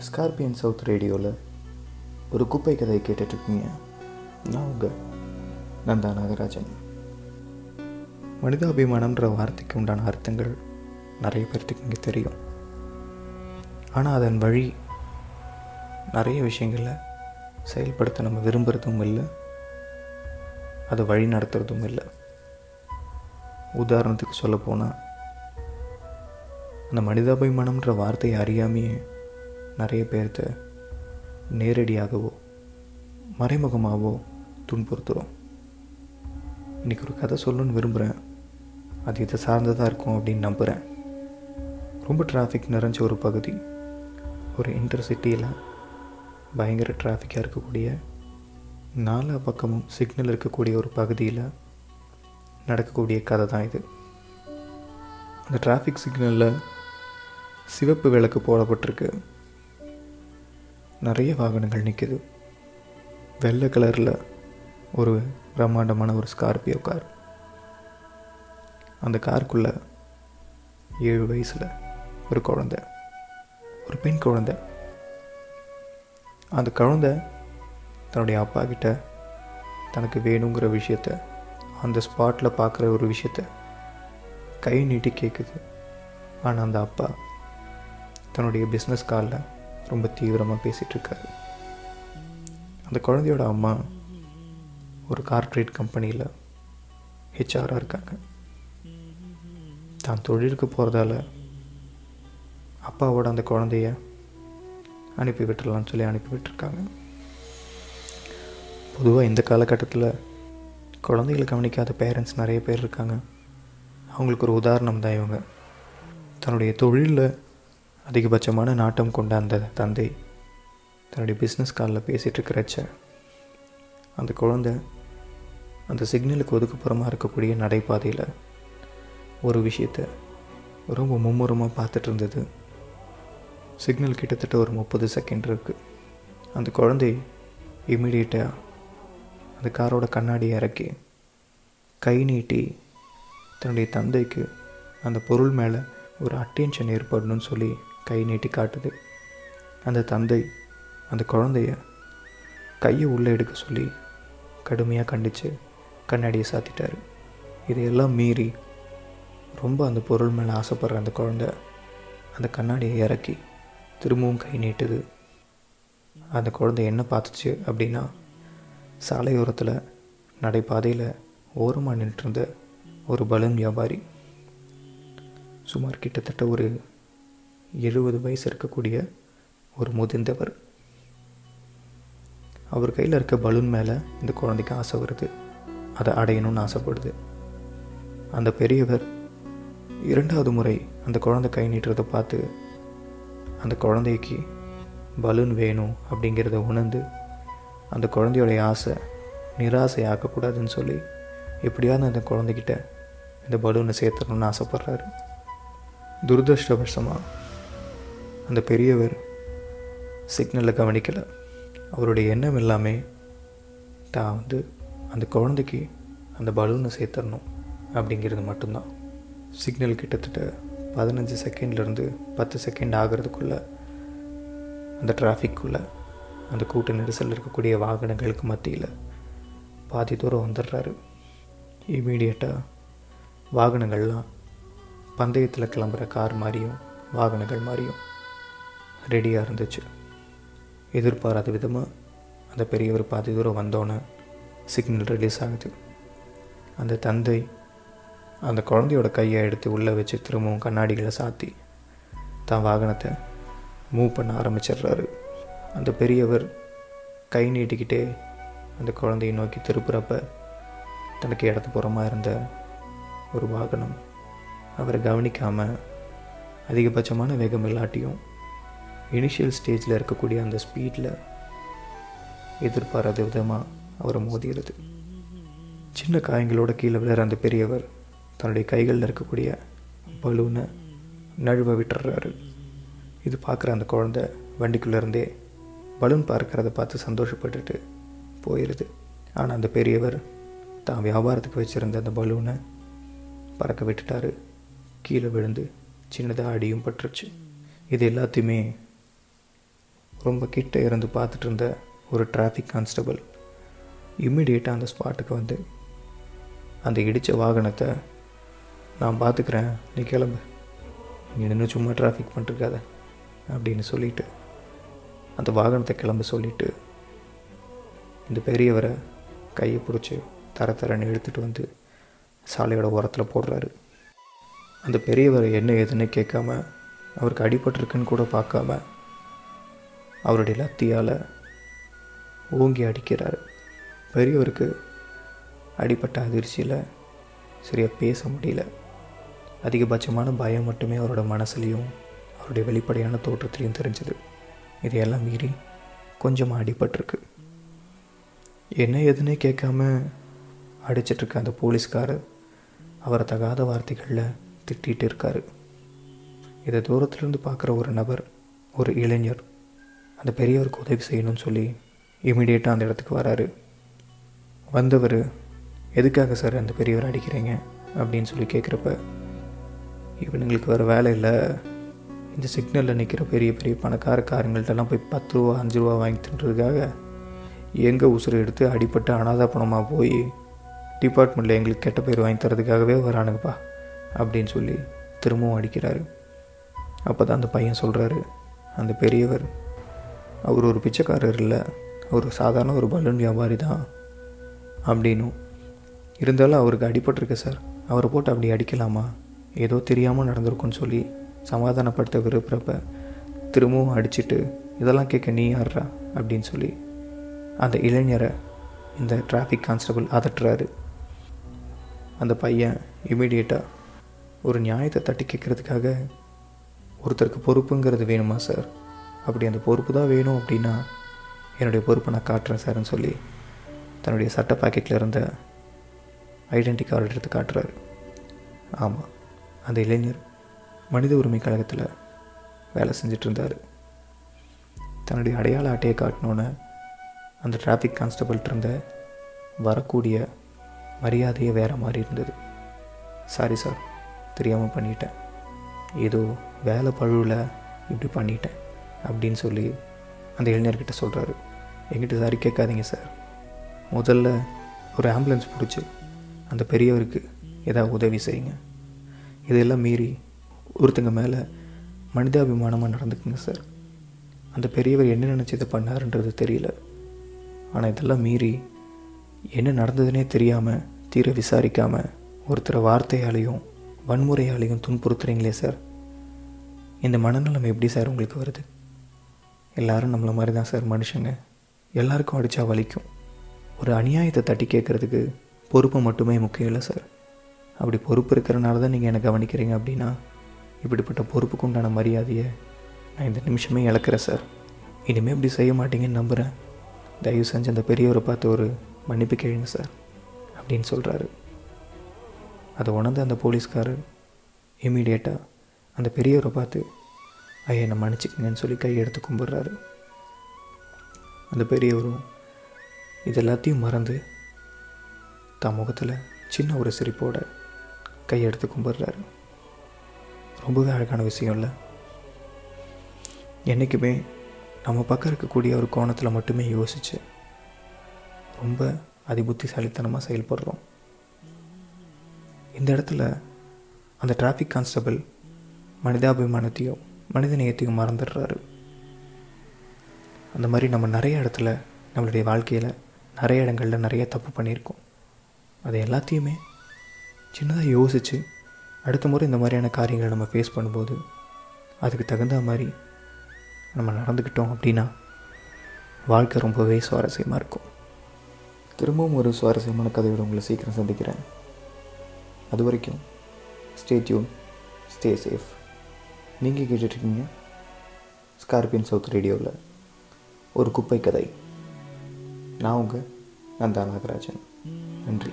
Scorpion south ரேடியோவில் ஒரு குப்பை கதையை கேட்டுட்ருக்கீங்க. நான் உங்கள் நந்தா நாகராஜன். மனிதாபிமானம்ன்ற வார்த்தைக்கு உண்டான அர்த்தங்கள் நிறைய பேர்த்துக்கு இங்கே தெரியும். ஆனால் அதன் வழி நிறைய விஷயங்களை செயல்படுத்த நம்ம விரும்புகிறதும் இல்லை. அதை வழி நடத்துகிறதும் இல்லை. உதாரணத்துக்கு சொல்லப்போனால் அந்த மனிதாபிமானம்ன்ற வார்த்தையை அறியாமையே நிறைய பேர்த்த நேரடியாகவோ மறைமுகமாகவோ துன்புறுத்துகிறோம் இன்றைக்கி ஒரு கதை சொல்லணும்னு விரும்புகிறேன் அது இதை சார்ந்ததாக இருக்கும் அப்படின்னு நம்புகிறேன் ரொம்ப டிராஃபிக் நிறைஞ்ச ஒரு பகுதி. ஒரு இன்டர்சிட்டியில் பயங்கர டிராஃபிக்காக இருக்கக்கூடிய நாலா பக்கமும் சிக்னல் இருக்கக்கூடிய ஒரு பகுதியில் நடக்கக்கூடிய கதை தான் இது. அந்த டிராஃபிக் சிக்னலில் சிவப்பு விளக்கு போடப்பட்டிருக்கு. நிறைய வாகனங்கள் நிற்கிது வெள்ளை கலரில் ஒரு பிரம்மாண்டமான ஒரு ஸ்கார்பியோ கார் அந்த காருக்குள்ளே ஏழு வயசில் ஒரு குழந்த ஒரு பெண் குழந்த. அந்த குழந்த தன்னுடைய அப்பா கிட்ட தனக்கு வேணுங்கிற விஷயத்த அந்த ஸ்பாட்டில் பார்க்குற ஒரு விஷயத்த கை நீட்டி கேட்குது ஆனால் அந்த அப்பா தன்னுடைய பிஸ்னஸ் காலில் ரொம்ப தீவிரமாக பேசிகிட்ருக்காரு அந்த குழந்தையோட அம்மா ஒரு கார்ப்பரேட் கம்பெனியில் ஹெச்ஆராக இருக்காங்க. தான் தொழிலுக்கு போகிறதால அப்பாவோட அந்த குழந்தைய அனுப்பி விட்டுறலாம்னு சொல்லி அனுப்பி விட்டுருக்காங்க. பொதுவாக இந்த காலகட்டத்தில் குழந்தைகளை கவனிக்காத பேரண்ட்ஸ் நிறைய பேர் இருக்காங்க. அவங்களுக்கு ஒரு உதாரணம் தான் இவங்க. தன்னுடைய தொழிலில் அதிகபட்சமான நாட்டம் கொண்ட அந்த தந்தை தன்னுடைய பிஸ்னஸ் காலில் பேசிகிட்ருக்கிறச்ச அந்த குழந்தை அந்த சிக்னலுக்கு ஒதுக்குப்புறமாக இருக்கக்கூடிய நடைபாதையில் ஒரு விஷயத்த ரொம்ப மும்முரமாக பார்த்துட்டு இருந்தது. சிக்னல் கிட்டத்தட்ட ஒரு முப்பது செகண்ட் இருக்குது அந்த குழந்தை இமீடியட்டாக அந்த காரோட கண்ணாடியை இறக்கி கை நீட்டி தன்னுடைய தந்தைக்கு அந்த பொருள் மேலே ஒரு அட்டென்ஷன் ஏற்படணும்னு சொல்லி கை நீட்டி காட்டுது. அந்த தந்தை அந்த குழந்தைய கையை உள்ளே எடுக்க சொல்லி கடுமையாக கண்டித்து கண்ணாடியை சாத்திட்டார். இதையெல்லாம் மீறி ரொம்ப அந்த பொருள் மேலே ஆசைப்படுற அந்த குழந்த அந்த கண்ணாடியை இறக்கி திரும்பவும் கை நீட்டுது. அந்த குழந்தை என்ன பார்த்துச்சு அப்படின்னா சாலையோரத்தில் நடைபாதையில் ஓரமாக நின்றுருந்த ஒரு பலூன் வியாபாரி சுமார் கிட்டத்தட்ட ஒரு எழுபது வயசு இருக்கக்கூடிய ஒரு முதிர்ந்தவர். அவர் கையில் இருக்க பலூன் மேலே இந்த குழந்தைக்கு ஆசை வருது. அதை அடையணும்னு ஆசைப்படுது. அந்த பெரியவர் இரண்டாவது முறை அந்த குழந்தை கை நீட்டுறதை பார்த்து அந்த குழந்தைக்கு பலூன் வேணும் அப்படிங்கிறத உணர்ந்து அந்த குழந்தையோடைய ஆசை நிராசை ஆக்கக்கூடாதுன்னு சொல்லி எப்படியாவது அந்த குழந்தைகிட்ட இந்த பலூனை சேர்த்துடணும்னு ஆசைப்பட்றாரு. துரதிருஷ்டவசமாக அந்த பெரியவர் சிக்னலை கவனிக்கலை. அவருடைய எண்ணம் எல்லாமே தான் வந்து அந்த குழந்தைக்கு அந்த பலூனை சேர்த்தரணும் அப்படிங்கிறது மட்டும்தான். சிக்னல் கிட்டத்தட்ட பதினஞ்சு செகண்ட்லேருந்து பத்து செகண்ட் ஆகிறதுக்குள்ளே அந்த டிராஃபிக்குள்ளே அந்த கூட்ட நெரிசல் இருக்கக்கூடிய வாகனங்களுக்கு மத்தியில் பாதி தூரம் வந்துடுறாரு இமீடியட்டாக வாகனங்கள்லாம் பந்தயத்தில் கிளம்புற கார் மாதிரியும் வாகனங்கள் மாதிரியும் ரெடியாக இருந்துச்சு. எதிர்பாராத விதமாக அந்த பெரியவர் பாதி தூரம் வந்தோன்னே சிக்னல் ரிலீஸ் ஆகுது. அந்த தந்தை அந்த குழந்தையோட கையை எடுத்து உள்ளே வச்சு திரும்பவும் கண்ணாடிகளை சாத்தி தான் வாகனத்தை மூவ் பண்ண ஆரம்பிச்சிடுறாரு. அந்த பெரியவர் கை நீட்டிக்கிட்டே அந்த குழந்தையை நோக்கி திருப்புறப்ப தனக்கு இடத்து புறமாக இருந்த ஒரு வாகனம். அவரை கவனிக்காமல் அதிகபட்சமான வேகம் இல்லாட்டியும் இனிஷியல் ஸ்டேஜில் இருக்கக்கூடிய அந்த ஸ்பீடில் எதிர்பாராத விதமாக அவரை மோதிடுது சின்ன காயங்களோட கீழே விழுற அந்த பெரியவர் தன்னுடைய கைகளில் இருக்கக்கூடிய பலூனை நழுவ விட்டுறாரு. இது பார்க்குற அந்த குழந்த வண்டிக்குள்ளேருந்தே பலூன் பார்க்குறத பார்த்து சந்தோஷப்பட்டுட்டு போயிடுது ஆனால் அந்த பெரியவர் தான் வியாபாரத்துக்கு வச்சுருந்த அந்த பலூனை பறக்க விட்டுட்டாரு. கீழே விழுந்து சின்னதாக அடியும் பட்டுருச்சு. இது எல்லாத்தையுமே ரொம்ப கிட்ட இருந்து பார்த்துட்டு இருந்த ஒரு டிராஃபிக் கான்ஸ்டபிள் இம்மிடியேட்டாக அந்த ஸ்பாட்டுக்கு வந்து அந்த இடித்த வாகனத்தை நான் பார்த்துக்கிறேன் நீ கிளம்பு. நீ இன்னும் சும்மா டிராஃபிக் பண்ணிருக்காத அப்படின்னு சொல்லிட்டு அந்த வாகனத்தை கிளம்ப சொல்லிவிட்டு இந்த பெரியவரை கையை பிடிச்சி தர தரன்னு எடுத்துகிட்டு வந்து சாலையோட ஓரத்தில் போடுறாரு. அந்த பெரியவர் என்ன ஏதுன்னு கேட்காம அவருக்கு அடிபட்டிருக்குன்னு கூட பார்க்காம அவருடைய லத்தியால் ஓங்கி அடிக்கிறார். பெரியவருக்கு அடிப்பட்ட அதிர்ச்சியில் சரியாக பேச முடியல. அதிகபட்சமான பயம் மட்டுமே அவரோட மனசுலேயும் அவருடைய வெளிப்படையான தோற்றத்திலையும் தெரிஞ்சது. இதையெல்லாம் மீறி கொஞ்சமாக அடிபட்டிருக்கு. என்ன ஏதுன்னே கேட்காம அடிச்சிட்ருக்க அந்த போலீஸ்காரர் அவரை தகாத வார்த்தைகளில் திட்டிகிட்டு இருக்கார். இதை தூரத்துலேருந்து பார்க்குற ஒரு நபர் ஒரு இளைஞர். அந்த பெரியவருக்கு உதவி செய்யணும்னு சொல்லி இமீடியட்டாக அந்த இடத்துக்கு வராரு. வந்தவர் எதுக்காக சார் அந்த பெரியவர் அடிக்கிறீங்க? அப்படின்னு சொல்லி கேட்குறப்ப இவனுங்களுக்கு வேறு வேலை இல்லை. இந்த சிக்னலில் நிற்கிற பெரிய பெரிய பணக்கார காரங்கள்ட்டெல்லாம் போய் பத்து ரூபா அஞ்சு ரூபா வாங்கி தின்றதுக்காக எங்கள் உசுறு எடுத்து அடிப்பட்டு அனாதா பணமாக போய் டிபார்ட்மெண்ட்டில் எங்களுக்கு கெட்ட பேர் வாங்கி தரதுக்காகவே வரானுங்கப்பா அப்படின்னு சொல்லி திரும்பவும் அடிக்கிறாரு. அப்போ தான் அந்த பையன் சொல்கிறாரு அந்த பெரியவர் அவர் ஒரு பிச்சைக்காரர் இல்லை. அவர் சாதாரண ஒரு பலூன் வியாபாரி தான் அப்படின்னும் இருந்தாலும் அவருக்கு அடிபட்டிருக்கு சார். அவரை போட்டு அப்படி அடிக்கலாமா? ஏதோ தெரியாமல் நடந்திருக்குன்னு சொல்லி சமாதானப்படுத்த விரும்புகிறப்ப திரும்பவும் அடிச்சிட்டு இதெல்லாம் கேட்க நீ யார்றா? அப்படின்னு சொல்லி அந்த இளைஞரை இந்த டிராஃபிக் கான்ஸ்டபிள் அதட்டுறாரு. அந்த பையன் இமீடியட்டாக ஒரு நியாயத்தை தட்டி கேட்குறதுக்காக ஒருத்தருக்கு பொறுப்புங்கிறது வேணுமா சார்? அப்படி அந்த பொறுப்பு தான் வேணும் அப்படின்னா என்னுடைய பொறுப்பை நான் காட்டுறேன் சார்னு சொல்லி தன்னுடைய சட்ட பாக்கெட்டில் இருந்த ஐடென்டி கார்டு எடுத்து காட்டுறாரு. ஆமாம் அந்த இளைஞர் மனித உரிமை கழகத்தில் வேலை செஞ்சிட்டு இருந்தார் தன்னுடைய அடையாள அட்டையை காட்டினோன்னே அந்த டிராஃபிக் கான்ஸ்டபிள்கிட்ட இருந்த வரக்கூடிய மரியாதையே வேறு மாதிரி இருந்தது. சாரி சார் தெரியாமல் பண்ணிட்டேன். ஏதோ வேலை பழுவில் இப்படி பண்ணிட்டேன். அப்படின்னு சொல்லி அந்த இளைஞர்கிட்ட சொல்கிறாரு எங்கிட்ட சாரி கேட்காதீங்க சார் முதல்ல ஒரு ஆம்புலன்ஸ் பிடிச்சி அந்த பெரியவருக்கு ஏதாவது உதவி செய்யுங்க. இதெல்லாம் மீறி ஒருத்தங்க மேலே மனிதாபிமானமாக நடந்துக்குங்க சார் அந்த பெரியவர் என்ன நினச்சி இதை பண்ணாருன்றது தெரியல. ஆனால் இதெல்லாம் மீறி என்ன நடந்ததுனே தெரியாமல் தீர விசாரிக்காமல் ஒருத்தரை வார்த்தையாலையும் வன்முறையாலையும் துன்புறுத்துறீங்களே சார் இந்த மனநலம் எப்படி சார் உங்களுக்கு வருது? எல்லாரும் நம்மளை மாதிரி தான் சார் மனுஷங்க. எல்லாருக்கும் அடித்தா வலிக்கும். ஒரு அநியாயத்தை தட்டி கேட்குறதுக்கு பொறுப்பு மட்டுமே முக்கியம் இல்லை சார். அப்படி பொறுப்பு இருக்கிறனால தான் நீங்கள் என்னை கவனிக்கிறீங்க அப்படின்னா இப்படிப்பட்ட பொறுப்புக்கு உண்டான மரியாதையை நான் இந்த நிமிஷமே இழக்கிறேன் சார். இனிமேல் இப்படி செய்ய மாட்டீங்கன்னு நம்புகிறேன் தயவு செஞ்சு அந்த பெரியவரை பார்த்து ஒரு மன்னிப்பு கேளுங்க சார் அப்படின்னு சொல்கிறாரு அதை உணர்ந்த அந்த போலீஸ்காரர் இமீடியட்டாக அந்த பெரியவரை பார்த்து ஐயா என்னை மன்னிச்சுக்கங்கன்னு சொல்லி கை எடுத்து கும்பிட்றாரு. அந்த பெரியவரும் இது எல்லாத்தையும் மறந்து தன் முகத்தில் சின்ன ஒரு சிரிப்போட கையெடுத்து கும்பிட்றாரு. ரொம்பவே அழகான விஷயம் இல்லை? என்றைக்குமே நம்ம பக்கம் இருக்கக்கூடிய ஒரு கோணத்தில் மட்டுமே யோசித்து ரொம்ப அதிபுத்திசாலித்தனமாக செயல்படுறோம். இந்த இடத்துல அந்த டிராஃபிக் கான்ஸ்டபிள் மனிதாபிமானத்தையும் மனிதநேயத்தையும் மறந்துடுறாரு. அந்த மாதிரி நம்ம நிறைய இடத்துல நம்மளுடைய வாழ்க்கையில் நிறைய இடங்களில் நிறைய தப்பு பண்ணியிருக்கோம். அது எல்லாத்தையுமே சின்னதாக யோசித்து அடுத்த முறை இந்த மாதிரியான காரியங்களை நம்ம ஃபேஸ் பண்ணும்போது அதுக்கு தகுந்த மாதிரி நம்ம நடந்துக்கிட்டோம் அப்படின்னா வாழ்க்கை ரொம்பவே சுவாரஸ்யமாக இருக்கும். திரும்பவும் ஒரு சுவாரஸ்யமான கதையோடு உங்களை சீக்கிரம் சந்திக்கிறேன். அது வரைக்கும் ஸ்டே டியூன் ஸ்டே சேஃப் நீங்கள் கேட்டுட்ருக்கீங்க ஸ்கார்பியன் சவுத் ரேடியோவில் ஒரு குப்பை கதை நான் உங்கள் நந்தா நாகராஜன். நன்றி.